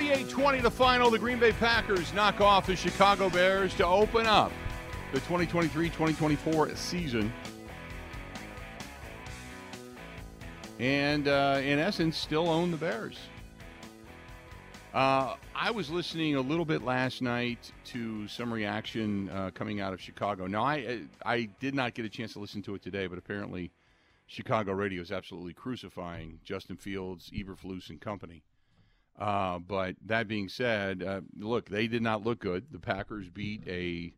38-20 the final. The Green Bay Packers knock off the Chicago Bears to open up the 2023-2024 season. And uh, in essence, still own the Bears. Uh, I was listening a little bit last night to some reaction uh, coming out of Chicago. Now, I I did not get a chance to listen to it today, but apparently, Chicago radio is absolutely crucifying Justin Fields, Eberflus, and company. Uh, but that being said, uh, look, they did not look good. The Packers beat a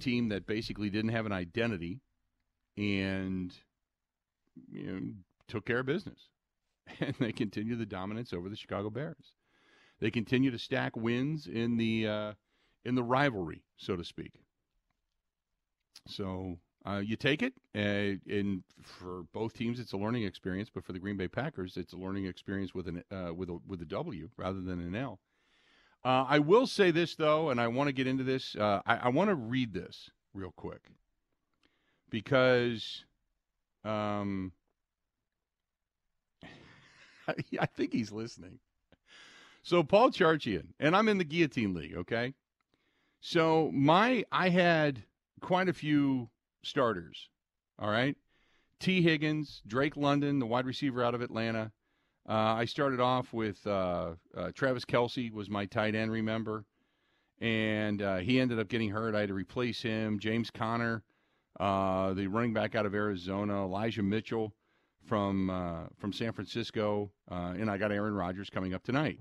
team that basically didn't have an identity, and you know, took care of business, and they continue the dominance over the Chicago Bears. They continue to stack wins in the uh, in the rivalry, so to speak. So uh, you take it, uh, and for both teams, it's a learning experience. But for the Green Bay Packers, it's a learning experience with an uh, with a with a W rather than an L. Uh, I will say this though, and I want to get into this. Uh, I, I want to read this real quick because um, I think he's listening. So Paul Charchian, and I'm in the Guillotine League, okay? So my I had quite a few starters. All right. Tee Higgins, Drake London, the wide receiver out of Atlanta. Uh, I started off with uh, uh, Travis Kelce was my tight end, remember? And uh, he ended up getting hurt. I had to replace him. James Conner, uh, the running back out of Arizona. Elijah Mitchell from uh, from San Francisco. and I got Aaron Rodgers coming up tonight.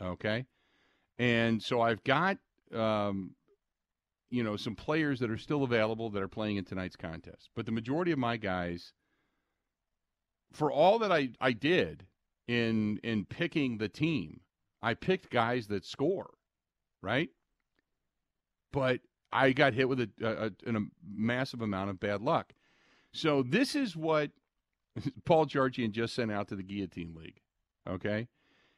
Okay. And so I've got, um, you know, some players that are still available that are playing in tonight's contest. But the majority of my guys, for all that I, I did in in picking the team, I picked guys that score, right? But I got hit with a, a, a massive amount of bad luck. So this is what Paul Charchian just sent out to the Guillotine League. Okay.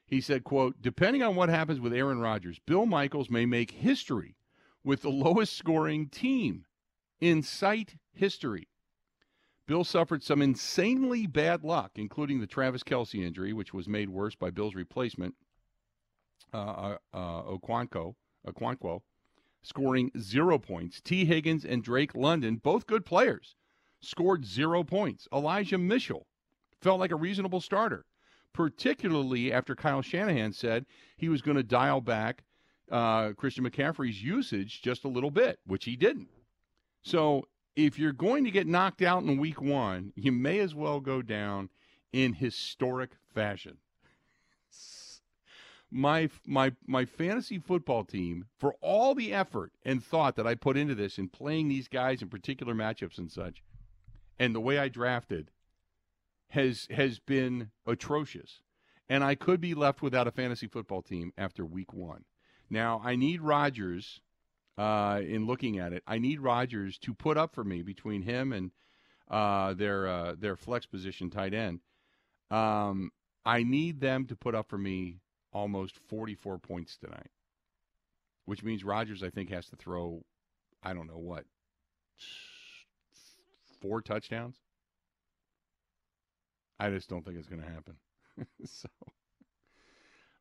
He said, quote, depending on what happens with Aaron Rodgers, Bill Michaels may make history with the lowest scoring team in site history. Bill suffered some insanely bad luck, including the Travis Kelce injury, which was made worse by Bill's replacement, uh, uh, uh Okonkwo, scoring zero points. Tee Higgins and Drake London, both good players, scored zero points. Elijah Mitchell felt like a reasonable starter particularly after Kyle Shanahan said he was going to dial back uh, Christian McCaffrey's usage just a little bit, which he didn't. So if you're going to get knocked out in week one, you may as well go down in historic fashion. My my my fantasy football team, for all the effort and thought that I put into this in playing these guys in particular matchups and such, and the way I drafted, has has been atrocious, and I could be left without a fantasy football team after week one. Now I need Rodgers. Uh, in looking at it, I need Rodgers to put up for me between him and uh, their uh, their flex position tight end. Um, I need them to put up for me almost 44 points tonight, which means Rodgers I think has to throw, I don't know what, four touchdowns. I just don't think it's going to happen. so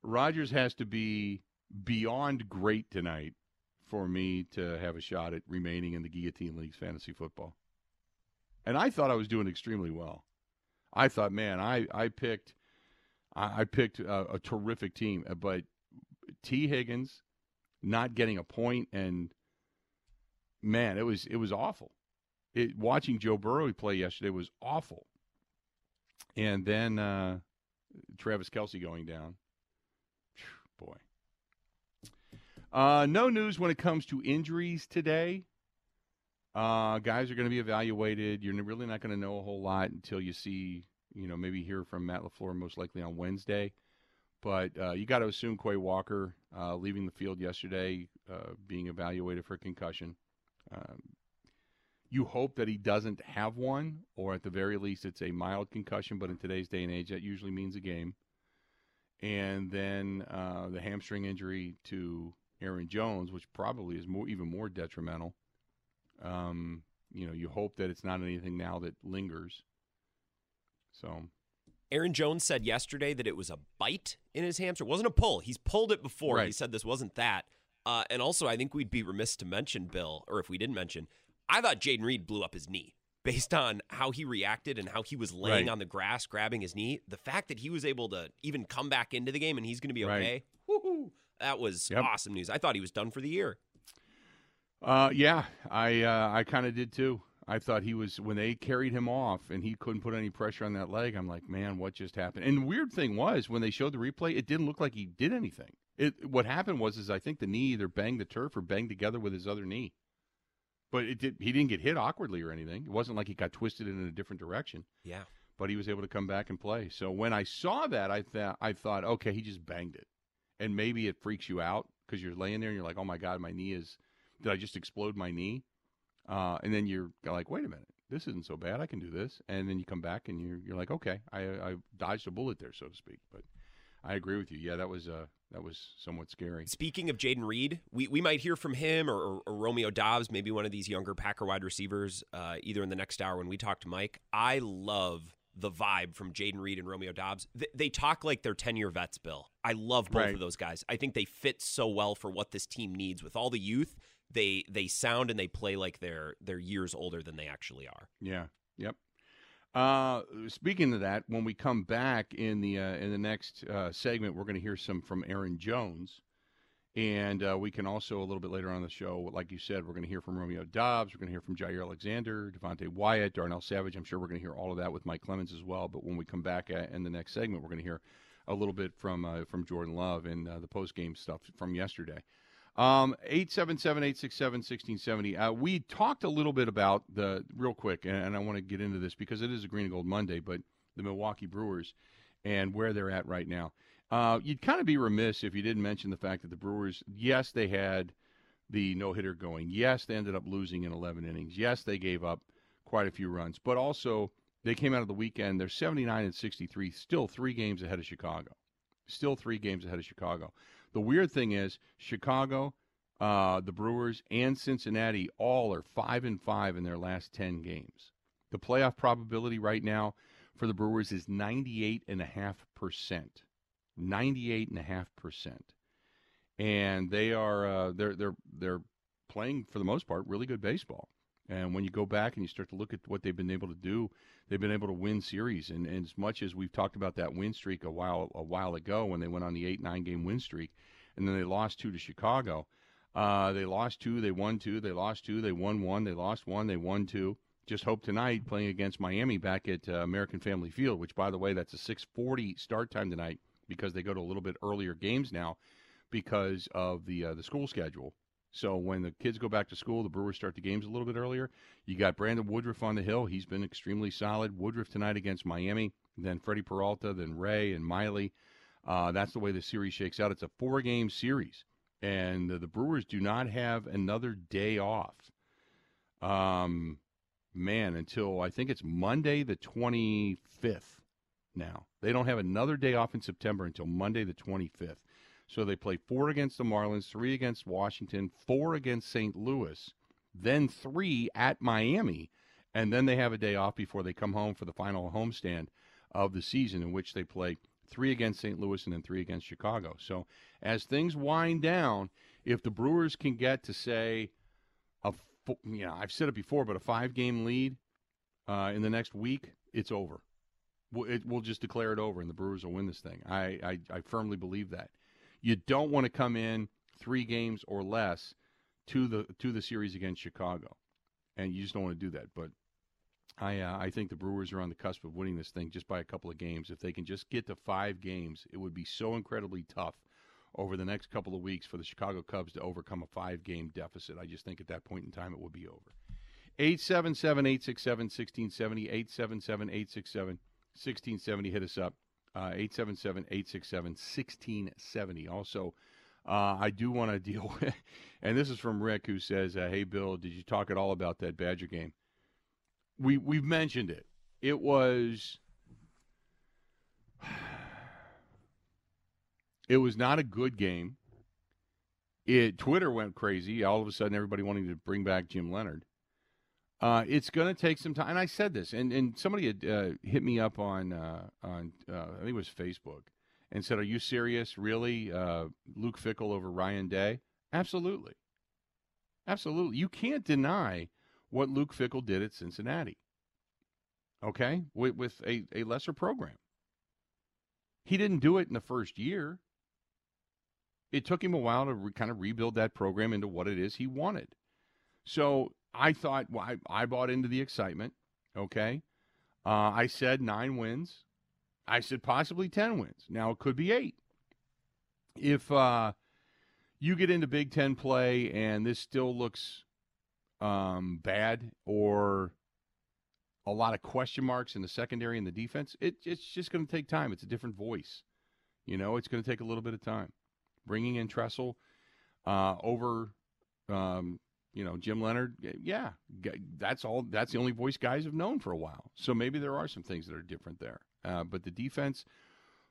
Rodgers has to be beyond great tonight for me to have a shot at remaining in the Guillotine League's fantasy football. And I thought I was doing extremely well. I thought, man, I I picked I, picked a, a terrific team, uh, but Tee Higgins not getting a point and man, it was it was awful. It, watching Joe Burrow play yesterday was awful. And then uh, Travis Kelce going down. Boy. Uh, no news when it comes to injuries today. Uh, guys are going to be evaluated. You're really not going to know a whole lot until you see, you know, maybe hear from Matt LaFleur most likely on Wednesday. But uh, you got to assume Quay Walker uh, leaving the field yesterday, uh, being evaluated for concussion. Um, you hope that he doesn't have one, or at the very least, it's a mild concussion. But in today's day and age, that usually means a game. And then uh, the hamstring injury to Aaron Jones, which probably is more even more detrimental. Um, you know, you hope that it's not anything now that lingers. So, Aaron Jones said yesterday that it was a bite in his hamstring. It wasn't a pull. He's pulled it before. Right. He said this wasn't that. Uh, and also, I think we'd be remiss to mention, Bill, or if we didn't mention, I thought Jayden Reed blew up his knee based on how he reacted and how he was laying Right. on the grass, grabbing his knee. The fact that he was able to even come back into the game and he's going to be okay, woo-hoo, that was Yep. awesome news. I thought he was done for the year. Uh, yeah, I uh, I kind of did too. I thought he was when they carried him off and he couldn't put any pressure on that leg. I'm like, man, what just happened? And the weird thing was when they showed the replay, it didn't look like he did anything. It what happened was is I think the knee either banged the turf or banged together with his other knee. But it did. He didn't get hit awkwardly or anything. It wasn't like he got twisted in a different direction. Yeah. But he was able to come back and play. So when I saw that, I thought I thought, okay, he just banged it, and maybe it freaks you out because you're laying there and you're like, oh my god, my knee is. Did I just explode my knee? Uh, and then you're like, wait a minute, this isn't so bad. I can do this. And then you come back and you're you're like, okay, I I dodged a bullet there, so to speak. But I agree with you. Yeah, that was uh that was somewhat scary. Speaking of Jayden Reed, we, we might hear from him or, or, or Romeo Doubs, maybe one of these younger Packer wide receivers, uh, either in the next hour when we talk to Mike. I love the vibe from Jayden Reed and Romeo Doubs. They, they talk like they're 10 year vets, Bill. I love both Right. of those guys. I think they fit so well for what this team needs. With all the youth, they they sound and they play like they're they're years older than they actually are. Yeah. Yep. Uh, speaking of that, when we come back in the uh, in the next uh, segment, we're going to hear some from Aaron Jones, and uh, we can also a little bit later on the show, like you said, we're going to hear from Romeo Doubs, we're going to hear from Jaire Alexander, Devonte Wyatt, Darnell Savage. I'm sure we're going to hear all of that with Mike Clemens as well. But when we come back uh, in the next segment, we're going to hear a little bit from uh, from Jordan Love and uh, the post game stuff from yesterday. Um, 877-867-1670. Uh, we talked a little bit about the real quick, and, and I want to get into this because it is a Green and Gold Monday, but the Milwaukee Brewers and where they're at right now. Uh, you'd kind of be remiss if you didn't mention the fact that the Brewers, yes, they had the no hitter going. Yes, they ended up losing in 11 innings. Yes, they gave up quite a few runs, but also they came out of the weekend. They're 79 and 63, still three games ahead of Chicago. Still three games ahead of Chicago. The weird thing is, Chicago, uh, the Brewers, and Cincinnati all are five and five in their last 10 games. The playoff probability right now for the Brewers is 98.5%. 98.5%. And they are uh, they're they're they're playing for the most part really good baseball. And when you go back and you start to look at what they've been able to do, they've been able to win series. And, and as much as we've talked about that win streak a while a while ago when they went on the eight nine game win streak, and then they lost two to Chicago. Uh, they lost two, they won two, they lost two, they won one, they lost one, they won two. Just hope tonight playing against Miami back at uh, American Family Field, which by the way that's a 6:40 start time tonight because they go to a little bit earlier games now because of the uh, the school schedule. So when the kids go back to school, the Brewers start the games a little bit earlier. You got Brandon Woodruff on the hill; he's been extremely solid. Woodruff tonight against Miami, then Freddie Peralta, then Ray and Miley. Uh, that's the way the series shakes out. It's a four game series, and the, the Brewers do not have another day off. Um, man, until I think it's Monday the 25th now. They don't have another day off in September until Monday the 25th. So they play four against the Marlins, three against Washington, four against St. Louis, then three at Miami, and then they have a day off before they come home for the final homestand of the season, in which they play three against St. Louis and then three against Chicago. So as things wind down, if the Brewers can get to say a, you know, I've said it before, but a five-game lead uh, in the next week, it's over. We'll, it, we'll just declare it over, and the Brewers will win this thing. I, I, I firmly believe that. You don't want to come in three games or less to the to the series against Chicago, and you just don't want to do that. But I uh, I think the Brewers are on the cusp of winning this thing just by a couple of games. If they can just get to five games, it would be so incredibly tough over the next couple of weeks for the Chicago Cubs to overcome a five game deficit. I just think at that point in time it would be over. 877 867 1670, 877 867 1670. Hit us up. Uh, 877 867 1670. Also, uh, I do want to deal with, and this is from Rick who says, uh, Hey, Bill, did you talk at all about that Badger game? We, we've mentioned it. It was. It was not a good game. It Twitter went crazy. All of a sudden, everybody wanting to bring back Jim Leonhard. Uh, it's going to take some time. And I said this, and, and somebody had uh, hit me up on uh, on uh, I think it was Facebook, and said, "Are you serious? Really, uh, Luke Fickell over Ryan Day? Absolutely, absolutely. You can't deny what Luke Fickell did at Cincinnati. Okay, with, with a, a lesser program. He didn't do it in the first year. It took him a while to re- kind of rebuild that program into what it is he wanted. So I thought, well, I, I bought into the excitement. Okay. Uh, I said nine wins. I said possibly 10 wins. Now it could be eight. If uh, you get into Big Ten play and this still looks um, bad or a lot of question marks in the secondary and the defense, it, it's just going to take time. It's a different voice. You know, it's going to take a little bit of time. Bringing in Tressel uh, over, um, you know, Jim Leonhard, yeah, that's all. That's the only voice guys have known for a while. So maybe there are some things that are different there. Uh, but the defense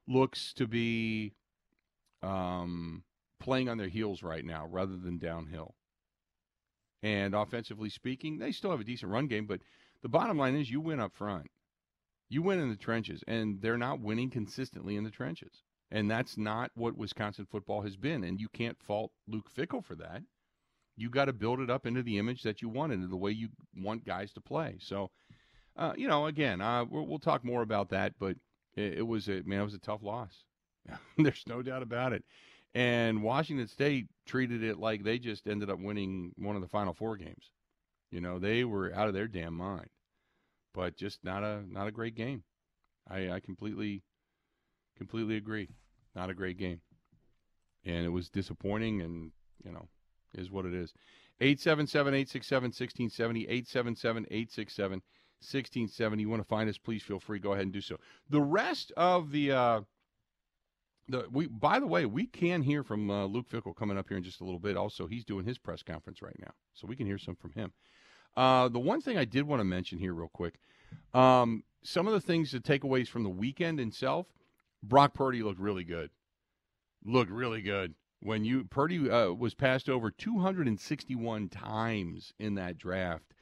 looks to be um, playing on their heels right now rather than downhill. And offensively speaking, they still have a decent run game, but the bottom line is you win up front. You win in the trenches, and they're not winning consistently in the trenches. And that's not what Wisconsin football has been. And you can't fault Luke Fickell for that. You got to build it up into the image that you want, into the way you want guys to play. So, uh, you know, again, uh, we'll, we'll, talk more about that, but it, it was a man, it was a tough loss. There's no doubt about it. And Washington State treated it like they just ended up winning one of the final four games. You know, they were out of their damn mind. But just not a not a great game. I, I completely completely agree. Not a great game. And it was disappointing and, you know, is what it is. 877 867 1670, 877 867 1670. You want to find us, please feel free. Go ahead and do so. The rest of the uh, the, we, by the way, we can hear from uh, Luke Fickell coming up here in just a little bit. Also, he's doing his press conference right now, so we can hear some from him. Uh, the one thing I did want to mention here, real quick, um, some of the things, the takeaways from the weekend itself. Brock Purdy looked really good. Looked really good when you Purdy uh, was passed over 261 times in that draft,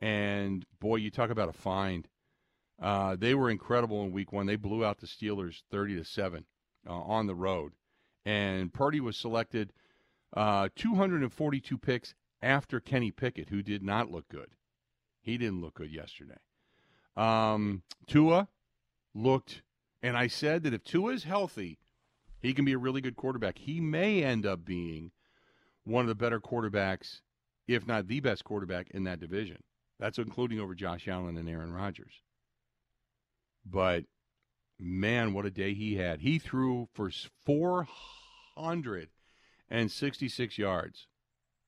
and boy, you talk about a find. Uh, they were incredible in Week One. They blew out the Steelers 30 to seven uh, on the road. And Purdy was selected uh, 242 picks after Kenny Pickett, who did not look good. He didn't look good yesterday. Um, Tua looked, and I said that if Tua is healthy, he can be a really good quarterback. He may end up being one of the better quarterbacks, if not the best quarterback in that division. That's including over Josh Allen and Aaron Rodgers. But man, what a day he had. He threw for 466 yards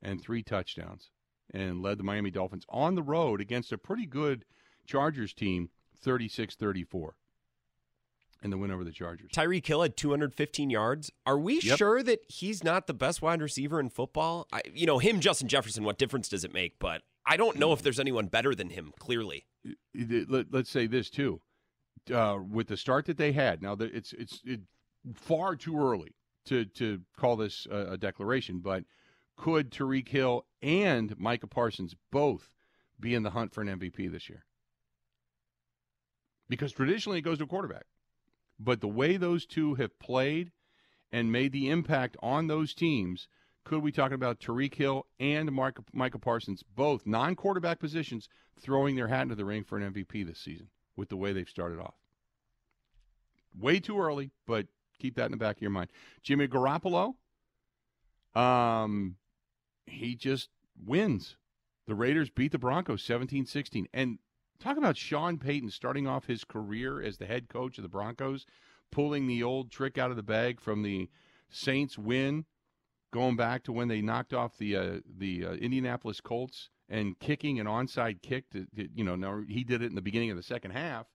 and three touchdowns and led the Miami Dolphins on the road against a pretty good Chargers team 36 34 and the win over the Chargers. Tyreek Hill had 215 yards. Are we yep. sure that he's not the best wide receiver in football? I, you know, him, Justin Jefferson, what difference does it make? But I don't know if there's anyone better than him, clearly. Let, us say this, too uh, with the start that they had. Now, it's it's it, far too early to to call this a, a declaration, but could Tyreek Hill and Micah Parsons both be in the hunt for an MVP this year? Because traditionally it goes to a quarterback. But the way those two have played and made the impact on those teams, could we talk about Tyreek Hill and Micah Parsons, both non quarterback positions, throwing their hat into the ring for an MVP this season? with the way they've started off. Way too early, but keep that in the back of your mind. Jimmy Garoppolo, um, he just wins. The Raiders beat the Broncos 17 16. And talk about Sean Payton starting off his career as the head coach of the Broncos, pulling the old trick out of the bag from the Saints win, going back to when they knocked off the uh, the uh, Indianapolis Colts and kicking an onside kick. To, to, you know, now he did it in the beginning of the second half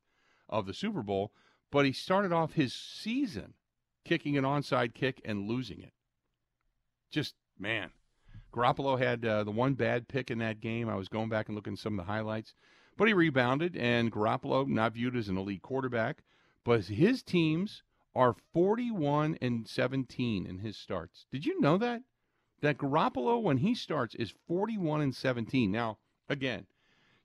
of the Super Bowl, but he started off his season kicking an onside kick and losing it. Just man, Garoppolo had uh, the one bad pick in that game. I was going back and looking at some of the highlights, but he rebounded. And Garoppolo, not viewed as an elite quarterback, but his teams are 41 and 17 in his starts. Did you know that? that Garoppolo, when he starts, is 41 and 17. Now, again,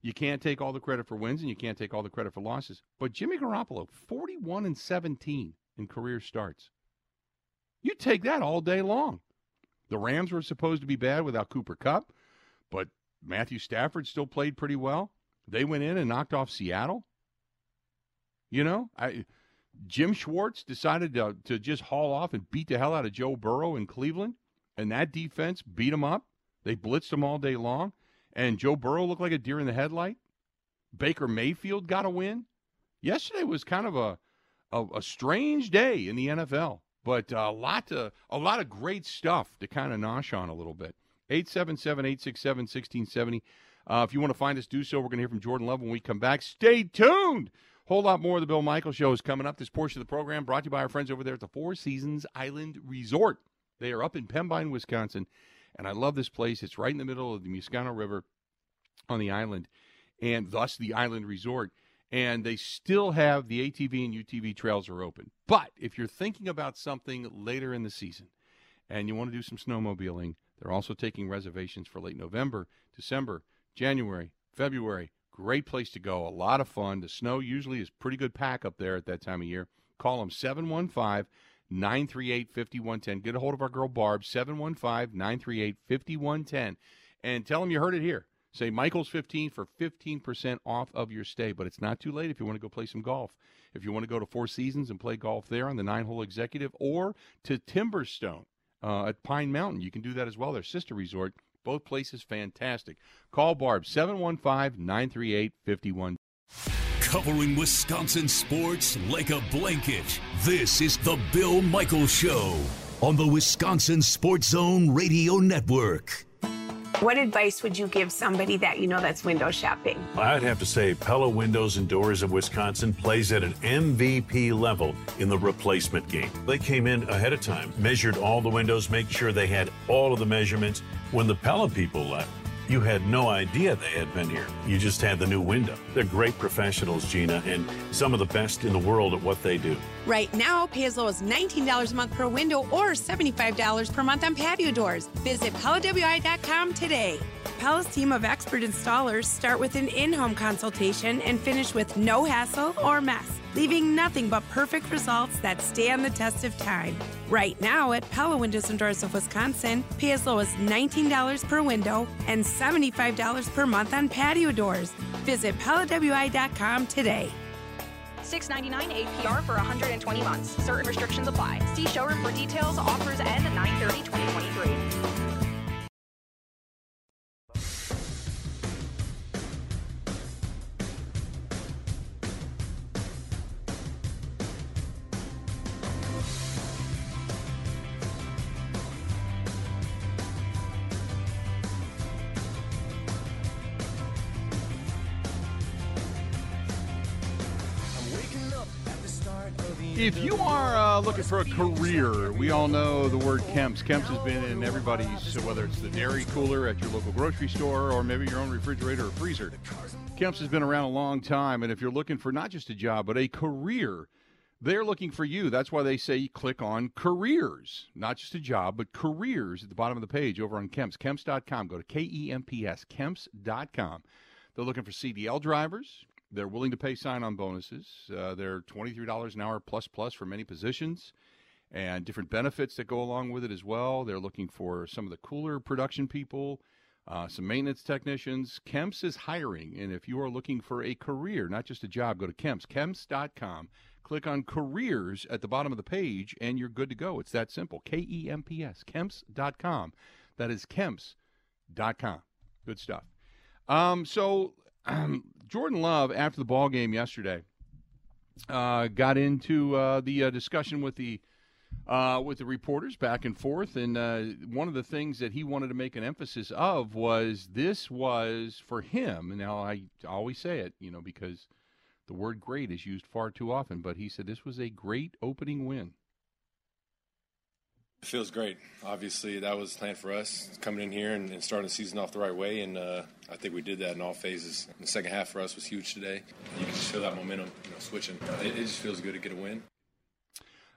You can't take all the credit for wins and you can't take all the credit for losses. But Jimmy Garoppolo, 41 and 17 in career starts. You take that all day long. The Rams were supposed to be bad without Cooper Kupp, but Matthew Stafford still played pretty well. They went in and knocked off Seattle. You know, I Jim Schwartz decided to, to just haul off and beat the hell out of Joe Burrow in Cleveland, and that defense beat him up. They blitzed him all day long, and Joe Burrow looked like a deer in the headlight. Baker Mayfield got a win. Yesterday was kind of a a, a strange day in the NFL, but a lot to, a lot of great stuff to kind of nosh on a little bit. 877-867-1670. Uh, if you want to find us, do so. We're going to hear from Jordan Love when we come back. Stay tuned. Whole lot more of the Bill Michael Show is coming up. This portion of the program brought to you by our friends over there at the Four Seasons Island Resort. They are up in Pembine, Wisconsin, and I love this place. It's right in the middle of the Muscano River on the island, and thus the island resort. And they still have the ATV and UTV trails are open. But if you're thinking about something later in the season and you want to do some snowmobiling, they're also taking reservations for late November, December, January, February. Great place to go. A lot of fun. The snow usually is pretty good pack up there at that time of year. Call them 715 938 5110. Get a hold of our girl Barb, 715 938 5110. And tell them you heard it here. Say Michael's 15 for 15% off of your stay. But it's not too late if you want to go play some golf. If you want to go to Four Seasons and play golf there on the nine hole executive or to Timberstone uh, at Pine Mountain, you can do that as well. Their sister resort both places fantastic. Call Barb 715 938 51. Covering Wisconsin sports like a blanket. This is The Bill Michaels Show on the Wisconsin Sports Zone Radio Network. What advice would you give somebody that you know that's window shopping? I'd have to say Pella Windows and Doors of Wisconsin plays at an MVP level in the replacement game. They came in ahead of time, measured all the windows, make sure they had all of the measurements. When the Pella people left, you had no idea they had been here. You just had the new window. They're great professionals, Gina, and some of the best in the world at what they do. Right now, pay as low as $19 a month per window or $75 per month on patio doors. Visit PellaWI.com today. Pella's team of expert installers start with an in home consultation and finish with no hassle or mess, leaving nothing but perfect results that stand the test of time. Right now at Pella Windows and Doors of Wisconsin, pay as low as $19 per window and $75 per month on patio doors. Visit PellaWI.com today. $6.99 APR for 120 months. Certain restrictions apply. See showroom for details. Offers end 9 2023. Uh, looking for a career, we all know the word Kemp's. Kemp's has been in everybody's, whether it's the dairy cooler at your local grocery store or maybe your own refrigerator or freezer. Kemp's has been around a long time, and if you're looking for not just a job, but a career, they're looking for you. That's why they say click on careers, not just a job, but careers at the bottom of the page over on Kemp's. Kemp's.com. Go to K E M P S, Kemp's.com. They're looking for CDL drivers. They're willing to pay sign on bonuses. Uh, they're $23 an hour plus plus for many positions and different benefits that go along with it as well. They're looking for some of the cooler production people, uh, some maintenance technicians. Kemp's is hiring. And if you are looking for a career, not just a job, go to Kemp's, Kemp's.com. Click on careers at the bottom of the page, and you're good to go. It's that simple. K E M P S, Kemp's.com. That is Kemp's.com. Good stuff. Um, so um, Jordan Love, after the ball game yesterday, uh, got into uh, the uh, discussion with the uh, with the reporters back and forth, and uh, one of the things that he wanted to make an emphasis of was this was for him. Now I always say it, you know, because the word "great" is used far too often, but he said this was a great opening win. It feels great. Obviously, that was planned for us coming in here and, and starting the season off the right way, and uh, I think we did that in all phases. The second half for us was huge today. You can just feel that momentum, you know, switching. It, it just feels good to get a win.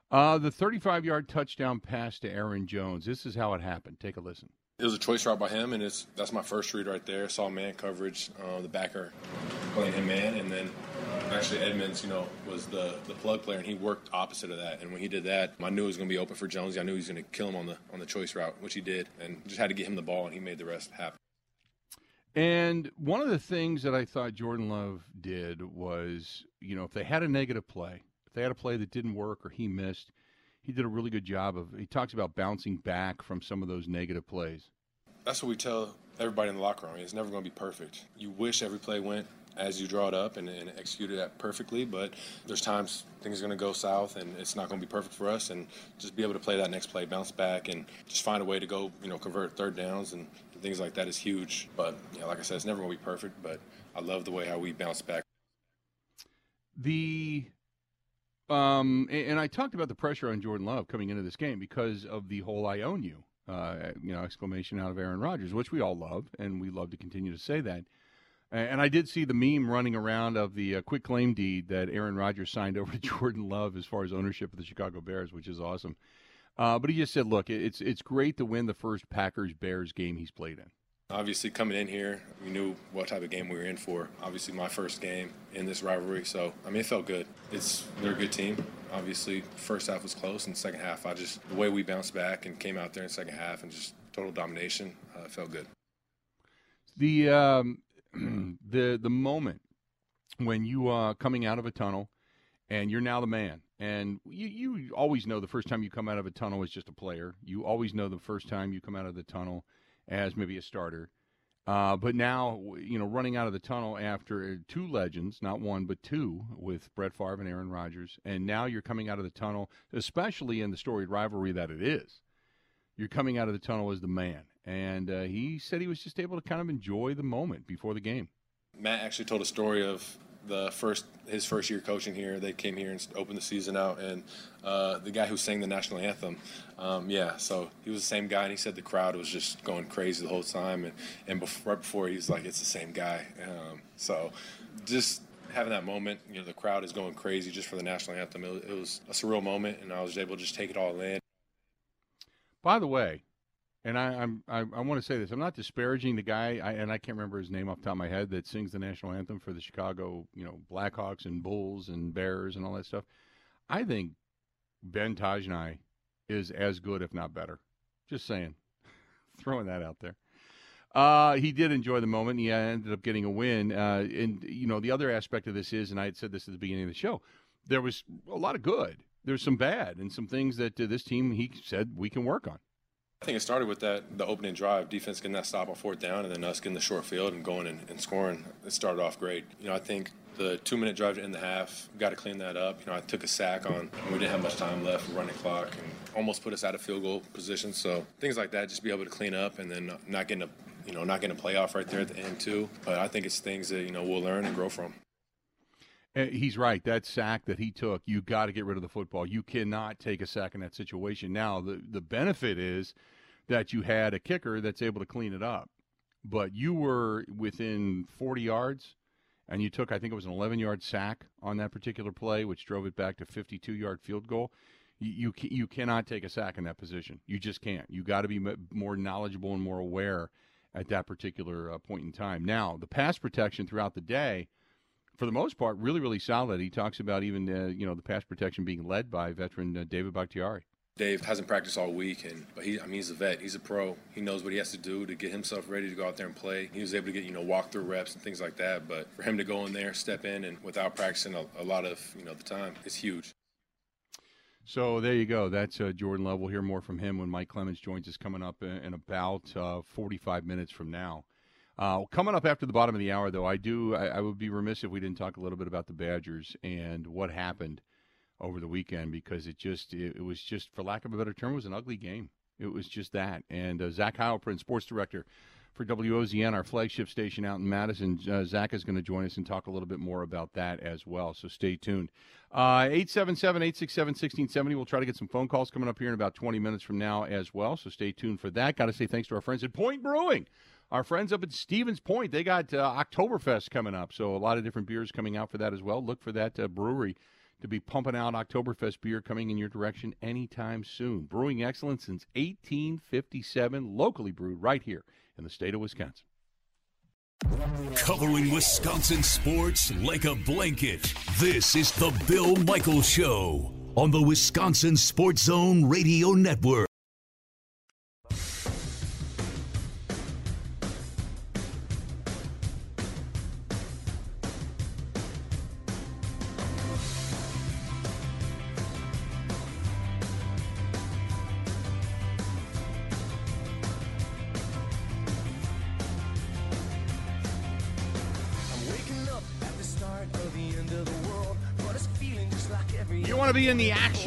Uh, the 35-yard touchdown pass to Aaron Jones. This is how it happened. Take a listen. It was a choice route by him, and it's that's my first read right there. Saw man coverage, uh, the backer playing him man, and then actually Edmunds, you know, was the, the plug player, and he worked opposite of that. And when he did that, I knew it was going to be open for Jonesy. I knew he was going to kill him on the on the choice route, which he did, and just had to get him the ball, and he made the rest happen. And one of the things that I thought Jordan Love did was, you know, if they had a negative play, if they had a play that didn't work or he missed, he did a really good job of. He talks about bouncing back from some of those negative plays. That's what we tell everybody in the locker room. It's never going to be perfect. You wish every play went as you draw it up and, and execute it perfectly, but there's times things are going to go south and it's not going to be perfect for us. And just be able to play that next play, bounce back, and just find a way to go, you know, convert third downs and things like that is huge. But you know, like I said, it's never going to be perfect. But I love the way how we bounce back. The um, and, I talked about the pressure on Jordan Love coming into this game because of the whole "I own you," uh, you know, exclamation out of Aaron Rodgers, which we all love, and we love to continue to say that. And I did see the meme running around of the uh, quick claim deed that Aaron Rodgers signed over to Jordan Love as far as ownership of the Chicago Bears, which is awesome. Uh, but he just said, "Look, it's it's great to win the first Packers Bears game he's played in." Obviously, coming in here, we knew what type of game we were in for. Obviously, my first game in this rivalry, so I mean, it felt good. It's they're a good team. Obviously, first half was close, and second half, I just the way we bounced back and came out there in second half and just total domination, uh, felt good. The um, the the moment when you are coming out of a tunnel and you're now the man. And you, you always know the first time you come out of a tunnel as just a player. You always know the first time you come out of the tunnel as maybe a starter. Uh, but now, you know, running out of the tunnel after two legends, not one, but two, with Brett Favre and Aaron Rodgers, and now you're coming out of the tunnel, especially in the storied rivalry that it is. You're coming out of the tunnel as the man. And uh, he said he was just able to kind of enjoy the moment before the game. Matt actually told a story of the first his first year coaching here. They came here and opened the season out, and uh, the guy who sang the national anthem, um, yeah, so he was the same guy, and he said the crowd was just going crazy the whole time, and and before, right before he's like, it's the same guy. Um, so just having that moment, you know, the crowd is going crazy just for the national anthem. It, it was a surreal moment, and I was able to just take it all in. By the way, and I, I'm I, I want to say this. I'm not disparaging the guy, I, and I can't remember his name off the top of my head that sings the national anthem for the Chicago, you know, Blackhawks and Bulls and Bears and all that stuff. I think Ben Tajnai is as good, if not better. Just saying, throwing that out there. Uh, he did enjoy the moment. He ended up getting a win. Uh, and you know, the other aspect of this is, and I had said this at the beginning of the show, there was a lot of good. There's some bad and some things that uh, this team he said we can work on. I think it started with that the opening drive, defense getting that stop on fourth down, and then us getting the short field and going and, and scoring. It started off great. You know, I think the two minute drive to end the half, got to clean that up. You know, I took a sack on, we didn't have much time left, running clock, and almost put us out of field goal position. So things like that, just be able to clean up and then not getting a, you know, not getting a playoff right there at the end too. But I think it's things that you know we'll learn and grow from. Uh, he's right. That sack that he took, you got to get rid of the football. You cannot take a sack in that situation. Now, the the benefit is that you had a kicker that's able to clean it up. But you were within 40 yards, and you took, I think it was an 11 yard sack on that particular play, which drove it back to 52 yard field goal. You, you, you cannot take a sack in that position. You just can't. You got to be more knowledgeable and more aware at that particular uh, point in time. Now, the pass protection throughout the day, for the most part, really, really solid. He talks about even uh, you know the pass protection being led by veteran uh, David Bakhtiari. Dave hasn't practiced all week, and but he, I mean, he's a vet. He's a pro. He knows what he has to do to get himself ready to go out there and play. He was able to get you know walk through reps and things like that. But for him to go in there, step in, and without practicing a, a lot of you know the time, it's huge. So there you go. That's uh, Jordan Love. We'll hear more from him when Mike Clemens joins us coming up in, in about uh, 45 minutes from now. Uh, coming up after the bottom of the hour, though, I do. I, I, would be remiss if we didn't talk a little bit about the Badgers and what happened over the weekend because it just it, it, was just for lack of a better term was an ugly game. It was just that. And uh, Zach Heilprin, sports director for WOZN, our flagship station out in Madison. Uh, Zach is going to join us and talk a little bit more about that as well. So stay tuned. Uh, 877 867 1670. We'll try to get some phone calls coming up here in about 20 minutes from now as well. So stay tuned for that. Got to say thanks to our friends at Point Brewing. Our friends up at Stevens Point, they got uh, Oktoberfest coming up. So a lot of different beers coming out for that as well. Look for that uh, brewery to be pumping out Oktoberfest beer coming in your direction anytime soon. Brewing excellence since 1857, locally brewed right here in the state of Wisconsin. Covering Wisconsin sports like a blanket. This is the Bill Michaels Show on the Wisconsin Sports Zone Radio Network.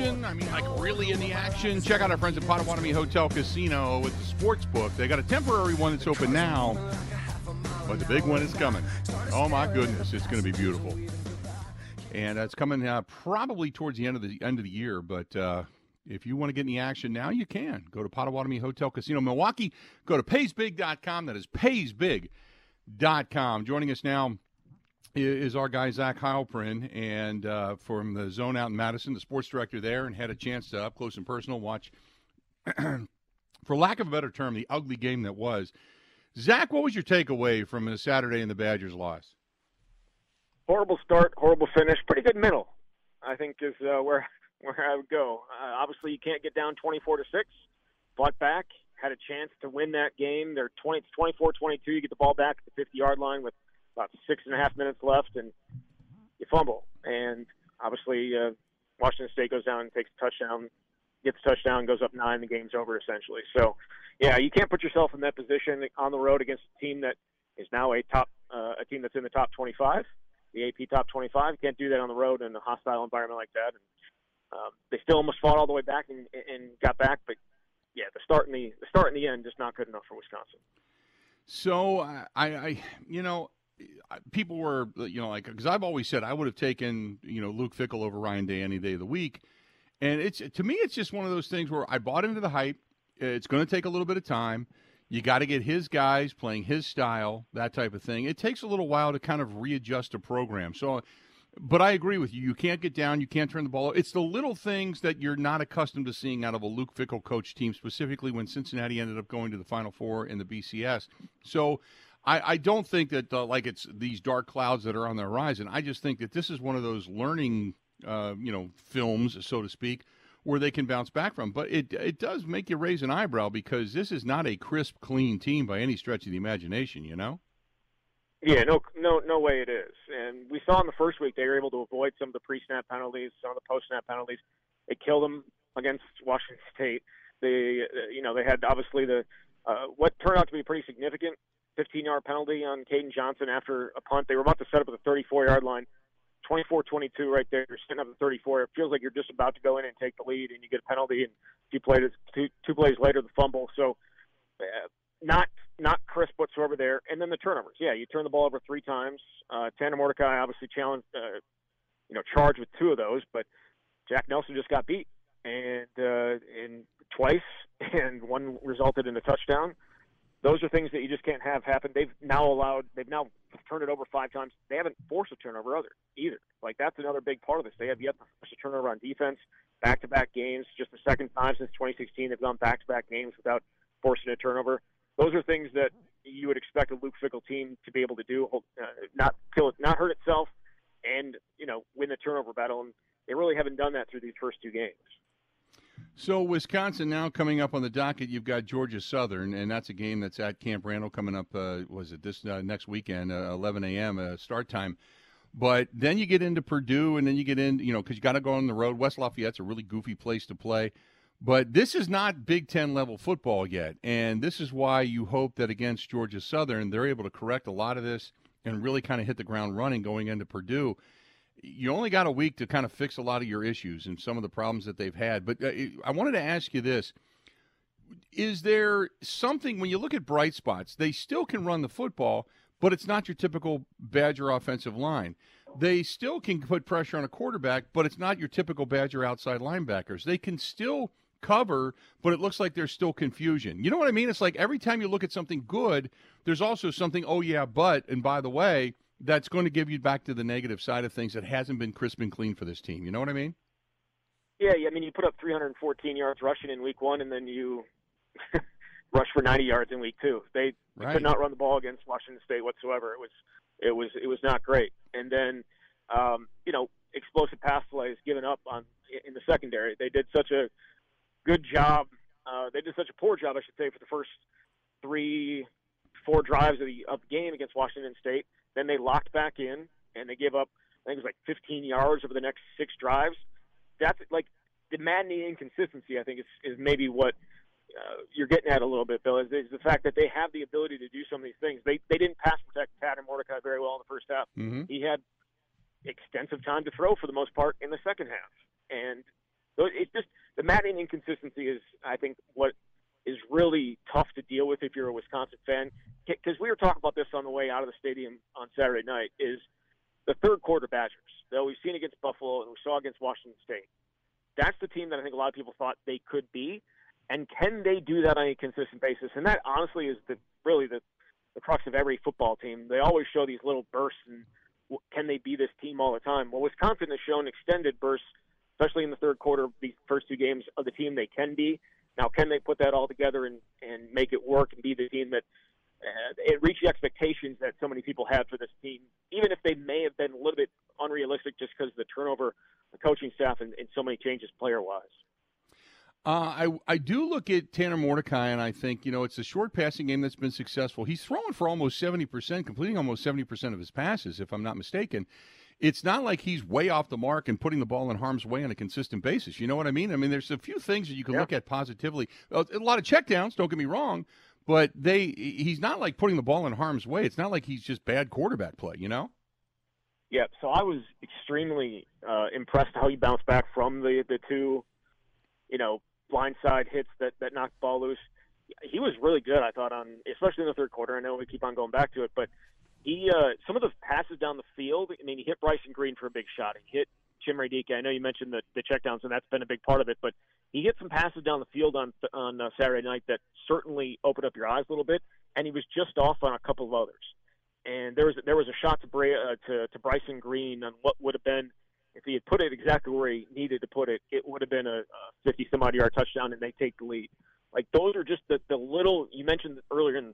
Action? I mean, like really in the action? Check out our friends at Potawatomi Hotel Casino with the sports book. They got a temporary one that's open now, but the big one is coming. Oh my goodness, it's going to be beautiful, and it's coming uh, probably towards the end of the end of the year. But uh, if you want to get in the action now, you can go to Potawatomi Hotel Casino Milwaukee. Go to paysbig.com. That is paysbig.com. Joining us now is our guy Zach Heilprin, and uh, from the zone out in Madison, the sports director there, and had a chance to up close and personal watch, for lack of a better term, the ugly game that was. Zach, what was your takeaway from the Saturday and the Badgers' loss? Horrible start, horrible finish, pretty good middle. I think is uh, where where I would go. Uh, obviously, you can't get down twenty-four to six. Fought back, had a chance to win that game. They're 20, it's 24-22. You get the ball back at the fifty-yard line with about six and a half minutes left, and you fumble. And obviously, uh, Washington State goes down and takes a touchdown, gets a touchdown, goes up nine, the game's over essentially. So, yeah, you can't put yourself in that position on the road against a team that is now a top, uh, a team that's in the top 25, the AP top 25. You can't do that on the road in a hostile environment like that. And um, they still almost fought all the way back and, and got back, but yeah, the start and the the start and the end just not good enough for Wisconsin. So I, I, you know, people were, you know, like because I've always said I would have taken, you know, Luke Fickell over Ryan Day any day of the week, and it's to me it's just one of those things where I bought into the hype. It's going to take a little bit of time. You got to get his guys playing his style, that type of thing. It takes a little while to kind of readjust a program. So, but I agree with you. You can't get down. You can't turn the ball. It's the little things that you're not accustomed to seeing out of a Luke Fickell coach team, specifically when Cincinnati ended up going to the Final Four in the BCS. So I, I don't think that uh, like it's these dark clouds that are on the horizon. I just think that this is one of those learning, uh, you know, films, so to speak, where they can bounce back from. But it it does make you raise an eyebrow because this is not a crisp, clean team by any stretch of the imagination. You know. Yeah, no, no, no way it is. And we saw in the first week they were able to avoid some of the pre-snap penalties, some of the post-snap penalties. It killed them against Washington State. They, uh, you know, they had obviously the uh, what turned out to be pretty significant 15 yard penalty on Caden Johnson after a punt. They were about to set up at the 34 yard line. 24 22 right there. You're sitting up at 34. It feels like you're just about to go in and take the lead, and you get a penalty. And two plays, two, two plays later, the fumble. So, uh, not not crisp whatsoever there. And then the turnovers. Yeah, you turn the ball over three times. Uh, Tanner Mordecai obviously challenged, uh, you know, charged with two of those, but Jack Nelson just got beat and uh, in twice, and one resulted in a touchdown those are things that you just can't have happen. They've now allowed, they've now turned it over five times. They haven't forced a turnover other either. Like that's another big part of this. They have yet to force a turnover on defense. Back-to-back games, just the second time since 2016 they've gone back-to-back games without forcing a turnover. Those are things that you would expect a Luke Fickell team to be able to do, uh, not kill it, not hurt itself, and you know win the turnover battle. And they really haven't done that through these first two games. So Wisconsin now coming up on the docket, you've got Georgia Southern, and that's a game that's at Camp Randall coming up. Uh, was it this uh, next weekend, uh, 11 a.m. Uh, start time? But then you get into Purdue, and then you get in, you know, because you got to go on the road. West Lafayette's a really goofy place to play. But this is not Big Ten level football yet, and this is why you hope that against Georgia Southern, they're able to correct a lot of this and really kind of hit the ground running going into Purdue you only got a week to kind of fix a lot of your issues and some of the problems that they've had. But uh, I wanted to ask you this. Is there something when you look at bright spots, they still can run the football, but it's not your typical Badger offensive line. They still can put pressure on a quarterback, but it's not your typical Badger outside linebackers. They can still cover, but it looks like there's still confusion. You know what I mean? It's like every time you look at something good, there's also something, oh, yeah, but, and by the way, that's going to give you back to the negative side of things that hasn't been crisp and clean for this team. You know what I mean? Yeah, I mean, you put up 314 yards rushing in week one, and then you rush for 90 yards in week two. They Right. could not run the ball against Washington State whatsoever. It was, it was, it was not great. And then, um, you know, explosive pass plays given up on in the secondary. They did such a good job. Uh, they did such a poor job, I should say, for the first three, four drives of the of the game against Washington State. Then they locked back in and they gave up. I think it was like 15 yards over the next six drives. That's like the maddening inconsistency. I think is is maybe what uh, you're getting at a little bit, Bill. Is, is the fact that they have the ability to do some of these things. They they didn't pass protect Pat and Mordecai very well in the first half. Mm-hmm. He had extensive time to throw for the most part in the second half, and so it's just the maddening inconsistency is, I think, what is really tough to deal with if you're a Wisconsin fan. Because we were talking about this on the way out of the stadium on Saturday night. Is the third quarter Badgers that we've seen against Buffalo and we saw against Washington State. That's the team that I think a lot of people thought they could be, and can they do that on a consistent basis? And that honestly is the really the the crux of every football team. They always show these little bursts, and can they be this team all the time? Well, Wisconsin has shown extended bursts, especially in the third quarter of these first two games of the team they can be. Now, can they put that all together and and make it work and be the team that uh, it reach the expectations that so many people had for this team, even if they may have been a little bit unrealistic just because of the turnover, the coaching staff, and, and so many changes player wise. Uh, I I do look at Tanner Mordecai and I think you know it's a short passing game that's been successful. He's throwing for almost seventy percent, completing almost seventy percent of his passes, if I'm not mistaken. It's not like he's way off the mark and putting the ball in harm's way on a consistent basis. You know what I mean? I mean, there's a few things that you can Yeah. look at positively. A a lot of checkdowns, don't get me wrong, but they he's not like putting the ball in harm's way. It's not like he's just bad quarterback play. You know? Yeah, so I was extremely uh, impressed how he bounced back from the the two, you know, blindside hits that that knocked the ball loose. He was really good, I thought, on especially in the third quarter. I know we keep on going back to it, but he uh, some of the passes down the field. I mean, he hit Bryson Green for a big shot. He hit Chimere Dike. I know you mentioned the the checkdowns, and that's been a big part of it, but he hit some passes down the field on on uh, Saturday night that certainly opened up your eyes a little bit, and he was just off on a couple of others and there was there was a shot to Bra- uh, to, to Bryson Green on what would have been if he had put it exactly where he needed to put it, it would have been a, a 50 some odd yard touchdown, and they take the lead. Like those are just the, the little you mentioned earlier in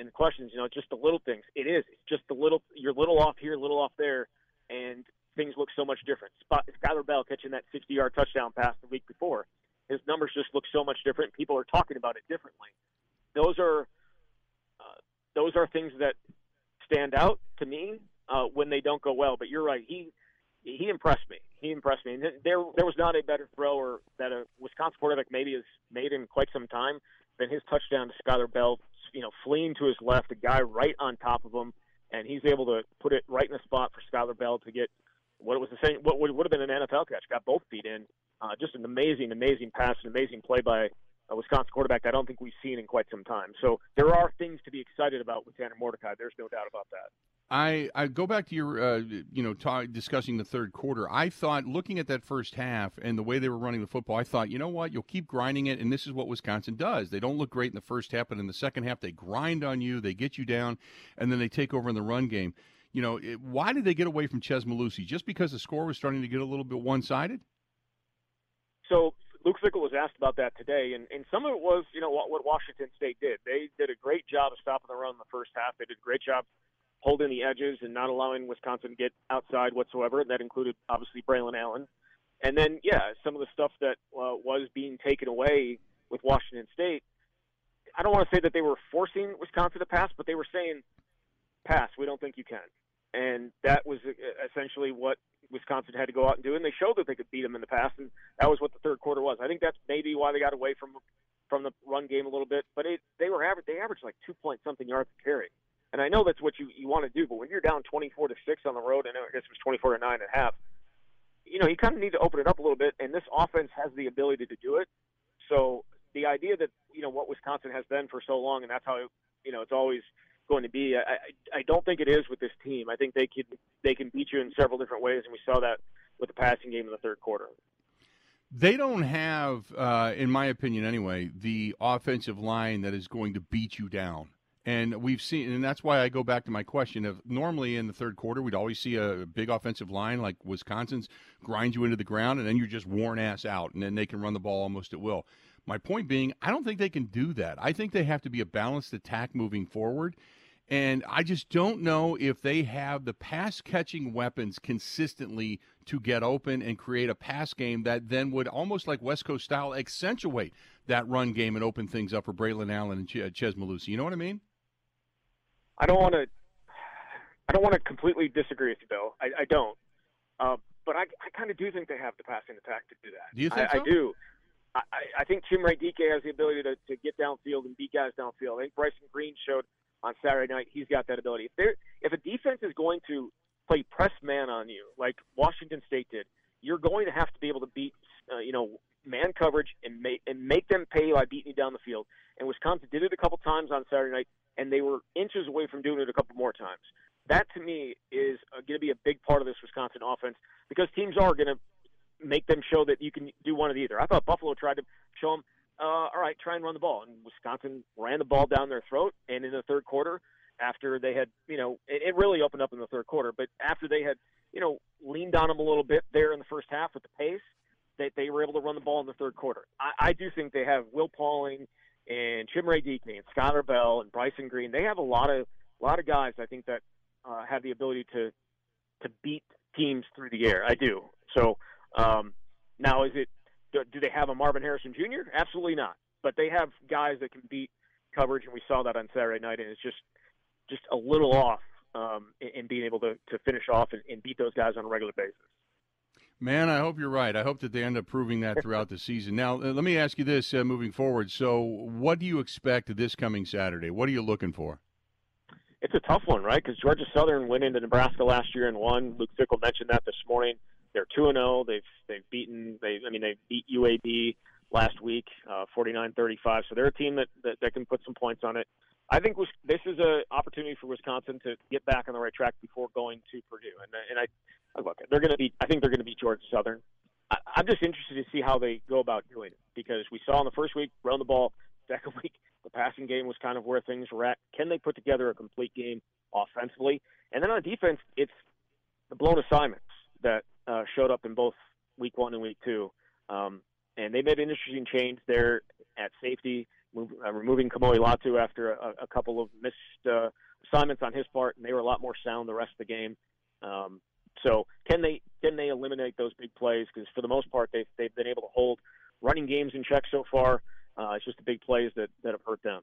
in the questions. You know, just the little things. It is it's just the little you're little off here, little off there, and things look so much different. Spot Skylar Bell catching that 60 yard touchdown pass the week before, his numbers just look so much different. People are talking about it differently. Those are uh, those are things that stand out to me uh, when they don't go well. But you're right. He he impressed me. He impressed me. There there was not a better thrower that a Wisconsin quarterback maybe has made in quite some time than his touchdown to Skylar Bell. You know, fleeing to his left, a guy right on top of him, and he's able to put it right in the spot for Skylar Bell to get what it was the same what would, would have been an NFL catch. Got both feet in. Uh, just an amazing, amazing pass, an amazing play by a Wisconsin quarterback I don't think we've seen in quite some time. So there are things to be excited about with Tanner Mordecai. There's no doubt about that. I, I go back to your, uh, you know, ta discussing the third quarter. I thought, looking at that first half and the way they were running the football, I thought, you know what, you'll keep grinding it, and this is what Wisconsin does. They don't look great in the first half, but in the second half, they grind on you, they get you down, and then they take over in the run game. You know, it, why did they get away from Chez Mellusi? Just because the score was starting to get a little bit one sided? So Luke Fickell was asked about that today, and, and some of it was, you know, what, what Washington State did. They did a great job of stopping the run in the first half. They did a great job holding the edges and not allowing Wisconsin to get outside whatsoever. That included obviously Braylon Allen, and then yeah, some of the stuff that uh, was being taken away with Washington State. I don't want to say that they were forcing Wisconsin to pass, but they were saying, "Pass. We don't think you can." And that was uh, essentially what Wisconsin had to go out and do, and they showed that they could beat them in the past, and that was what the third quarter was. I think that's maybe why they got away from from the run game a little bit, but it, they were average. They averaged like two point something yards a carry, and I know that's what you you want to do, but when you're down twenty four to six on the road, and I guess it was twenty four to nine and a half, you know you kind of need to open it up a little bit, and this offense has the ability to do it. So the idea that you know what Wisconsin has been for so long, and that's how you know it's always going to be. I, I, I don't think it is with this team. I think they can they can beat you in several different ways, and we saw that with the passing game in the third quarter. They don't have, uh, in my opinion anyway, the offensive line that is going to beat you down. And we've seen, and that's why I go back to my question of normally in the third quarter, we'd always see a big offensive line like Wisconsin's grind you into the ground, and then you're just worn ass out, and then they can run the ball almost at will. My point being, I don't think they can do that. I think they have to be a balanced attack moving forward. And I just don't know if they have the pass catching weapons consistently to get open and create a pass game that then would almost like West Coast style accentuate that run game and open things up for Braylon Allen and Ch- Chez Mellusi. You know what I mean? I don't want to. I don't want to completely disagree with you, Bill. I, I don't. Uh, but I, I kind of do think they have the passing attack to do that. Do you think I, so? I do. I, I think Chimere Dike has the ability to, to get downfield and beat guys downfield. I think Bryson Green showed on Saturday night he's got that ability. If there, if a defense is going to play press man on you like Washington State did, you're going to have to be able to beat, uh, you know, man coverage and make and make them pay by beating you down the field. And Wisconsin did it a couple times on Saturday night, and they were inches away from doing it a couple more times. That to me is uh, going to be a big part of this Wisconsin offense because teams are going to make them show that you can do one of either. I thought Buffalo tried to show them, uh, all right, try and run the ball, and Wisconsin ran the ball down their throat. And in the third quarter, after they had, you know, it, it really opened up in the third quarter, but after they had, you know, leaned on them a little bit there in the first half with the pace, they they were able to run the ball in the third quarter. I, I do think they have Will Pauling and Chimere Dike and Skylar Bell and Bryson Green. They have a lot of a lot of guys I think that uh, have the ability to to beat teams through the air. I do. So um, now, is it do, do they have a Marvin Harrison Jr.? Absolutely not. But they have guys that can beat coverage, and we saw that on Saturday night. And it's just just a little off um, in, in being able to, to finish off and, and beat those guys on a regular basis. Man, I hope you're right. I hope that they end up proving that throughout the season. Now, uh, let me ask you this uh, moving forward. So, what do you expect this coming Saturday? What are you looking for? It's a tough one, right? Because Georgia Southern went into Nebraska last year and won. Luke Fickell mentioned that this morning. They're two and zero. They've they've beaten. They I mean they beat UAB last week, uh, 49-35. So they're a team that, that that can put some points on it. I think this is an opportunity for Wisconsin to get back on the right track before going to Purdue. And and I look, they're going to be. I think they're going to beat Georgia Southern. I, I'm just interested to see how they go about doing it because we saw in the first week run the ball. Second week, the passing game was kind of where things were at. Can they put together a complete game offensively? And then on defense, it's the blown assignments that uh, showed up in both week one and week two. Um, and they made an interesting change there at safety, move, uh, removing Kamoi Latu after a, a couple of missed uh, assignments on his part, and they were a lot more sound the rest of the game. Um, so can they can they eliminate those big plays? Because for the most part, they've they've been able to hold running games in check so far. Uh, it's just the big plays that that have hurt them.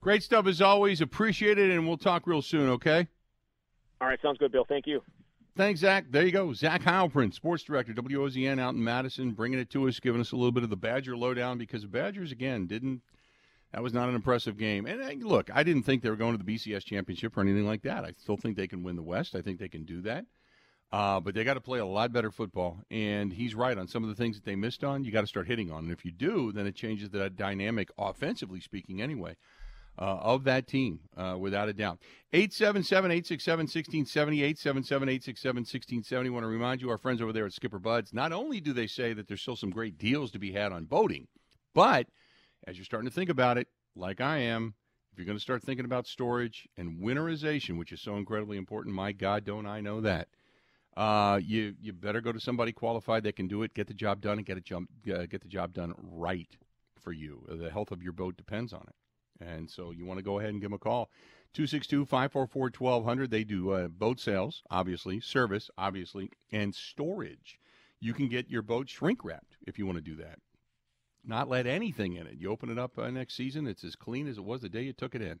Great stuff as always. Appreciate it, and we'll talk real soon. Okay. All right, sounds good, Bill. Thank you. Thanks, Zach. There you go. Zach Heilprin, sports director, WOZN out in Madison, bringing it to us, giving us a little bit of the Badger lowdown because the Badgers, again, didn't. That was not an impressive game. And look, I didn't think they were going to the BCS championship or anything like that. I still think they can win the West. I think they can do that. Uh, but they got to play a lot better football. And he's right on some of the things that they missed on. You got to start hitting on. And if you do, then it changes the dynamic, offensively speaking, anyway uh, of that team, uh, without a doubt. 877 867 1670, 877 867 1670. want to remind you, our friends over there at Skipper Buds, not only do they say that there's still some great deals to be had on boating, but as you're starting to think about it, like I am, if you're going to start thinking about storage and winterization, which is so incredibly important, my God, don't I know that? Uh, you you better go to somebody qualified that can do it, get the job done, and get a jump, uh, get the job done right for you. The health of your boat depends on it. And so you want to go ahead and give them a call. 262 544 1200. They do uh, boat sales, obviously, service, obviously, and storage. You can get your boat shrink wrapped if you want to do that. Not let anything in it. You open it up uh, next season, it's as clean as it was the day you took it in.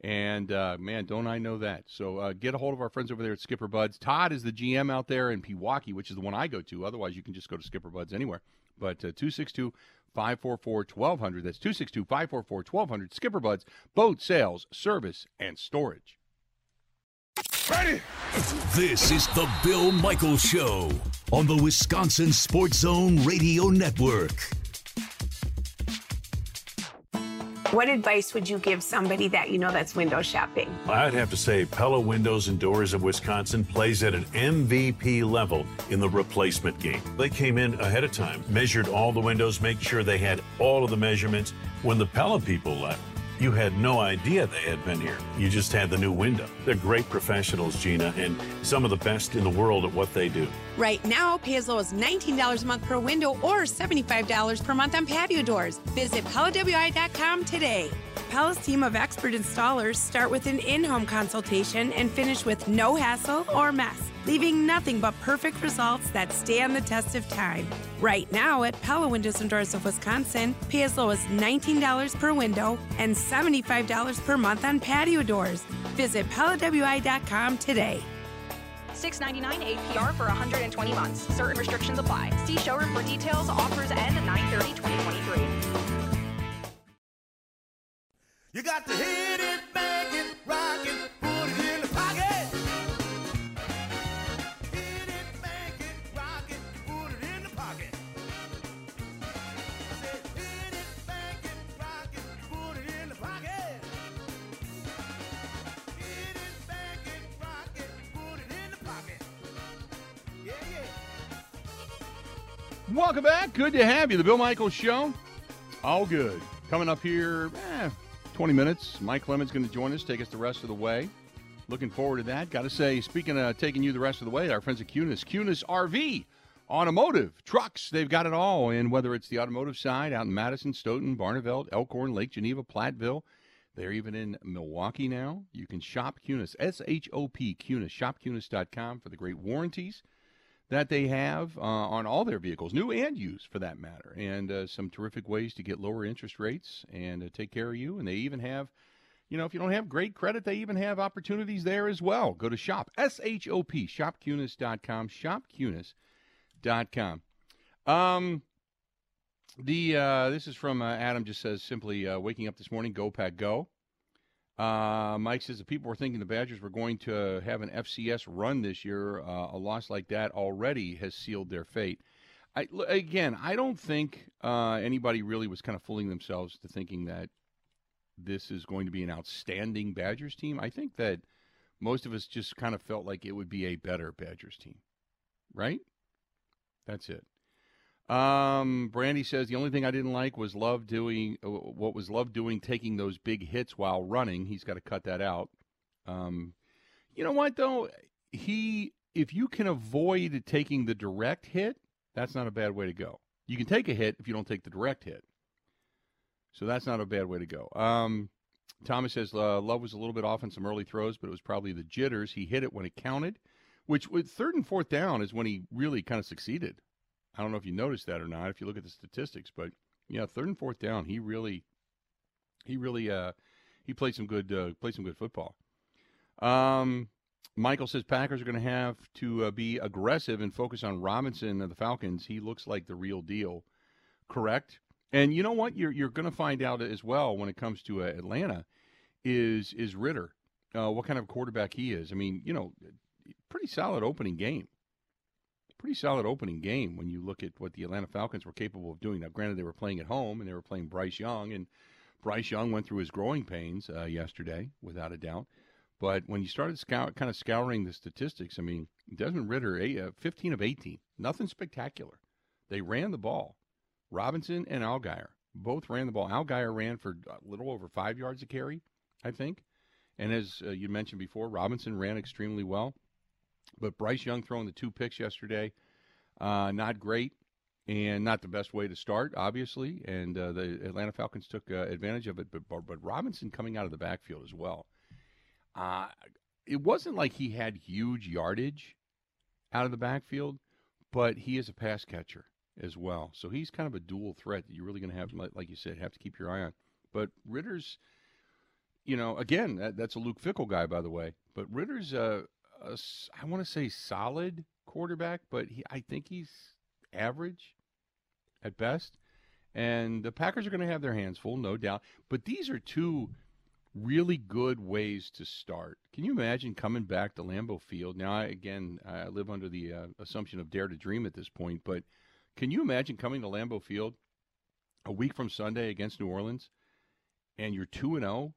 And uh, man, don't I know that? So uh, get a hold of our friends over there at Skipper Buds. Todd is the GM out there in Pewaukee, which is the one I go to. Otherwise, you can just go to Skipper Buds anywhere. But 262 544 1200. That's 262 544 1200. Skipper Buds, boat sales, service, and storage. Ready? This is the Bill Michaels Show on the Wisconsin Sports Zone Radio Network. What advice would you give somebody that you know that's window shopping? I'd have to say Pella Windows and Doors of Wisconsin plays at an MVP level in the replacement game. They came in ahead of time, measured all the windows, make sure they had all of the measurements. When the Pella people left, You had no idea they had been here. You just had the new window. They're great professionals, Gina, and some of the best in the world at what they do. Right now, pay as low as $19 a month per window or $75 per month on patio doors. Visit PellaWI.com today. Pella's team of expert installers start with an in home consultation and finish with no hassle or mess, leaving nothing but perfect results that stand the test of time. Right now at Pella Windows and Doors of Wisconsin, pay as low as $19 per window and $75 per month on patio doors. Visit PellaWI.com today. $6.99 APR for 120 months. Certain restrictions apply. See showroom for details. Offers end 9 2023 You got to hit it, bang it, rock it, put it Welcome back. Good to have you. The Bill Michaels Show. All good. Coming up here, eh, 20 minutes. Mike Clemens going to join us, take us the rest of the way. Looking forward to that. Got to say, speaking of taking you the rest of the way, our friends at Kunes, Kunes RV, automotive, trucks, they've got it all. And whether it's the automotive side out in Madison, Stoughton, Barneveld, Elkhorn, Lake Geneva, Platteville, they're even in Milwaukee now. You can shop Kunes, S H O P, Kunes, shopkunes.com for the great warranties that they have uh, on all their vehicles, new and used for that matter, and uh, some terrific ways to get lower interest rates and uh, take care of you. And they even have, you know, if you don't have great credit, they even have opportunities there as well. Go to shop, S H O P, shopkunes.com, shopkunes.com. Um, the uh, this is from uh, Adam. Just says simply uh, waking up this morning. Go pack go. Uh, Mike says the people were thinking the Badgers were going to have an FCS run this year. Uh, a loss like that already has sealed their fate. I, again, I don't think uh, anybody really was kind of fooling themselves to thinking that this is going to be an outstanding Badgers team. I think that most of us just kind of felt like it would be a better Badgers team, right? That's it. Um, Brandy says the only thing I didn't like was Love doing uh, what was Love doing, taking those big hits while running. He's got to cut that out. Um, you know what though? He, if you can avoid taking the direct hit, that's not a bad way to go. You can take a hit if you don't take the direct hit. So that's not a bad way to go. Um, Thomas says uh, Love was a little bit off in some early throws, but it was probably the jitters. He hit it when it counted, which with third and fourth down is when he really kind of succeeded. I don't know if you noticed that or not. If you look at the statistics, but yeah, third and fourth down, he really, he really, uh, he played some good, uh, played some good football. Um, Michael says Packers are going to have to uh, be aggressive and focus on Robinson of the Falcons. He looks like the real deal. Correct. And you know what? You're you're going to find out as well when it comes to uh, Atlanta is is Ridder. Uh, what kind of quarterback he is. I mean, you know, pretty solid opening game pretty solid opening game when you look at what the Atlanta Falcons were capable of doing. Now, granted, they were playing at home and they were playing Bryce Young, and Bryce Young went through his growing pains uh, yesterday, without a doubt. But when you started kind of scouring the statistics, I mean, Desmond Ridder, uh, 15 of 18, nothing spectacular. They ran the ball. Robinson and Allgeier both ran the ball. Allgeier ran for a little over five yards a carry, I think. And as uh, you mentioned before, Robinson ran extremely well. But Bryce Young throwing the two picks yesterday, uh, not great and not the best way to start, obviously. And uh, the Atlanta Falcons took uh, advantage of it. But, but Robinson coming out of the backfield as well. Uh, it wasn't like he had huge yardage out of the backfield, but he is a pass catcher as well. So he's kind of a dual threat that you're really going to have, like you said, have to keep your eye on. But Ridder's, you know, again, that, that's a Luke Fickell guy, by the way. But Ridder's uh, a, I want to say solid quarterback, but he, I think he's average at best. And the Packers are going to have their hands full, no doubt. But these are two really good ways to start. Can you imagine coming back to Lambeau Field? Now, I, again, I live under the uh, assumption of dare to dream at this point, but can you imagine coming to Lambeau Field a week from Sunday against New Orleans and you're 2 and 0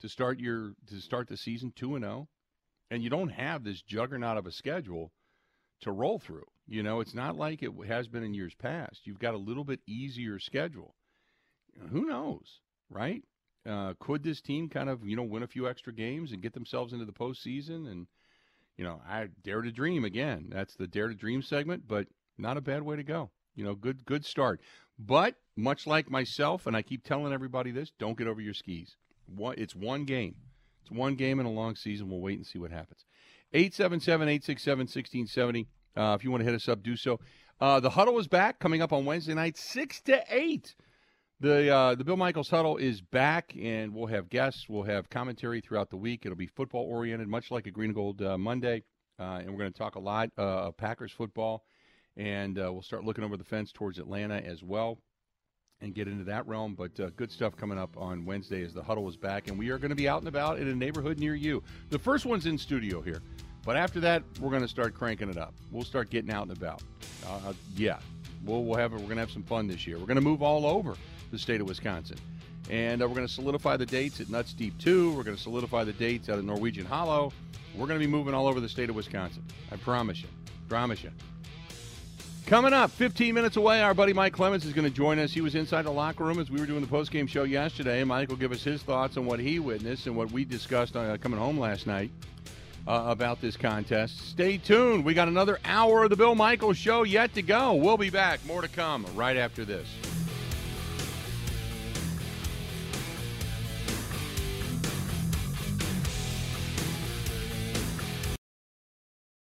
to start your to start the season 2 and 0? And you don't have this juggernaut of a schedule to roll through. You know, it's not like it has been in years past. You've got a little bit easier schedule. Who knows, right? Uh, could this team kind of you know win a few extra games and get themselves into the postseason? And you know, I dare to dream again. That's the dare to dream segment, but not a bad way to go. You know, good good start. But much like myself, and I keep telling everybody this: don't get over your skis. One, it's one game. It's one game in a long season. We'll wait and see what happens. 877 867 1670. Uh, if you want to hit us up, do so. Uh, the huddle is back coming up on Wednesday night, 6 to 8. The uh, the Bill Michaels huddle is back, and we'll have guests. We'll have commentary throughout the week. It'll be football oriented, much like a Green and Gold uh, Monday. Uh, and we're going to talk a lot uh, of Packers football, and we'll start looking over the fence towards Atlanta as well, and get into that realm. But uh, good stuff coming up on Wednesday as the huddle is back, and we are going to be out and about in a neighborhood near you. The first one's in studio here, but after that, we're going to start cranking it up. We'll start getting out and about. Uh, yeah, we'll, we'll have we're going to have some fun this year. We're going to move all over the state of Wisconsin. And uh, we're going to solidify the dates at Nuts Deep 2. We're going to solidify the dates out at Norwegian Hollow. We're going to be moving all over the state of Wisconsin. I promise you. Promise you. Coming up, 15 minutes away, our buddy Mike Clements is going to join us. He was inside the locker room as we were doing the postgame show yesterday, and Mike will give us his thoughts on what he witnessed and what we discussed uh, coming home last night uh, about this contest. Stay tuned. We got another hour of the Bill Michaels show yet to go. We'll be back. More to come right after this.